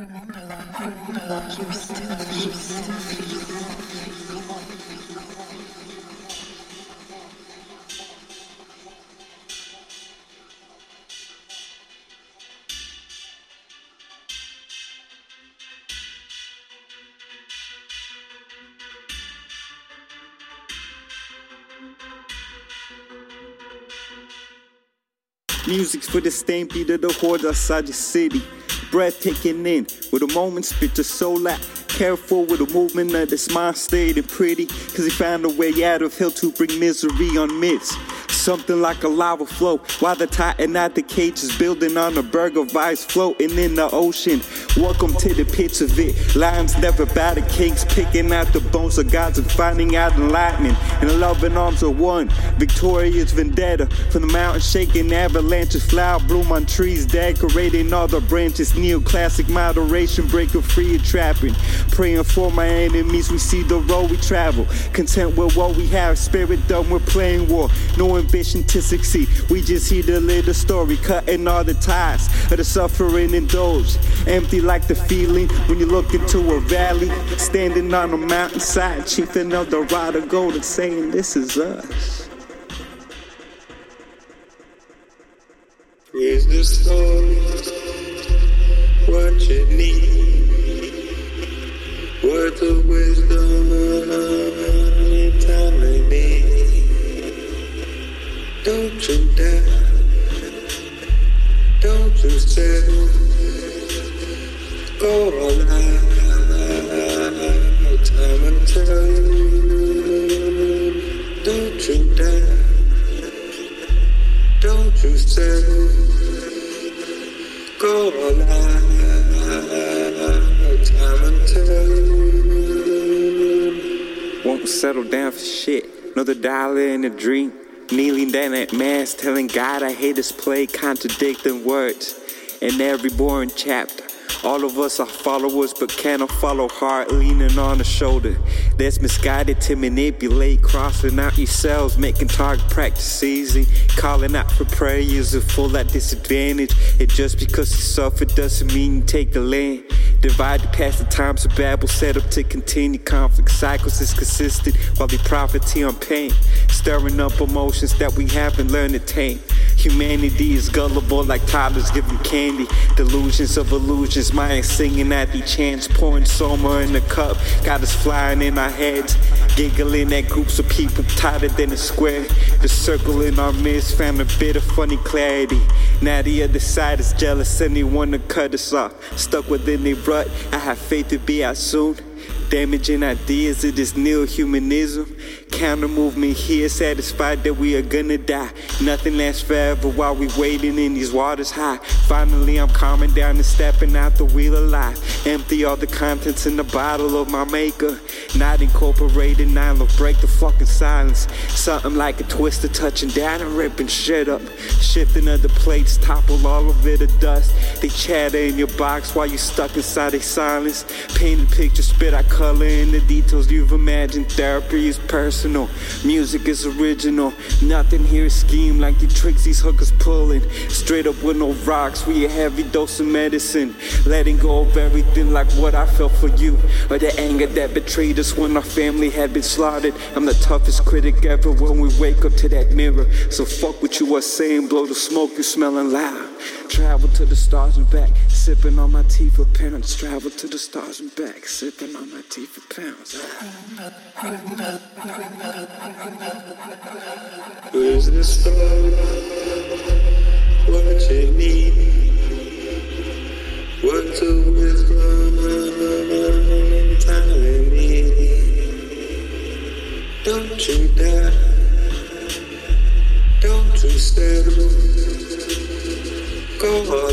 Remember love, remember love, you still, you still. Music's for the stampede of the hordes outside the city. Breathtaking in, with a moment spit your soul out. Careful with the movement of this mind stayed and pretty. Cause he found a way out of hell to bring misery on myths. Something like a lava flow, while the titan at the cage is building on a berg of ice floating in the ocean. Welcome to the pits of it. Lions never bow to kings, picking out the bones of gods and finding out enlightenment. And the loving arms are one. Victorious vendetta from the mountain shaking avalanches, flower bloom on trees, decorating all the branches. Neoclassic moderation, breaking free of trapping. Praying for my enemies, we see the road we travel. Content with what we have, spirit done, we're playing war. No ambition to succeed. We just hear the little story, cutting all the ties of the suffering indulged. Empty like the feeling when you look into a valley, standing on a mountainside, chiefing of the rod of gold and saying, This is us. Is the story what you need? Words of wisdom you don't you settle, go. Time and don't you dare, don't you go. Time and. Won't settle down for shit. Another dollar in a dream. Kneeling down at mass, telling God I hate his play, contradicting words in every boring chapter. All of us are followers, but cannot follow hard, leaning on the shoulder. That's misguided to manipulate, crossing out yourselves, making target practice easy. Calling out for prayers are full at disadvantage. And just because you suffer doesn't mean you take the land. Divided past the times of Babel, set up to continue conflict cycles is consistent while we profiteer on pain. Stirring up emotions that we haven't learned to tame. Humanity is gullible like toddlers giving candy. Delusions of illusions, mind singing at the chance, pouring soma in the cup. Got us flying in our heads, giggling at groups of people tighter than a square. The circle in our midst found a bit of funny clarity. Now the other side is jealous and they wanna cut us off. Stuck within their rut, I have faith to be out soon. Damaging ideas of this neo humanism. Counter movement here, satisfied that we are gonna die. Nothing lasts forever while we waiting in these waters high. Finally, I'm calming down and stepping out the wheel of life. Empty all the contents in the bottle of my maker. Not incorporated, nine will break the fucking silence. Something like a twister touching down and ripping shit up. Shifting of the plates, topple all of it of dust. They chatter in your box while you stuck inside a silence. Painted picture, spit out color in the details you've imagined. Therapy is personal, music is original. Nothing here is scheme like the tricks these hookers pulling. Straight up with no rocks, we a heavy dose of medicine. Letting go of everything like what I felt for you. Or the anger that betrayed us when our family had been slaughtered. I'm the toughest critic ever when we wake up to that mirror. So fuck what you are saying, blow the smoke, you smelling loud. Travel to the stars and back, sipping on my tea for pounds. Travel to the stars and back, sipping on my tea for pounds. Where's the story? What you need? What's a wisdom in need? Don't you dare, don't you settle, go all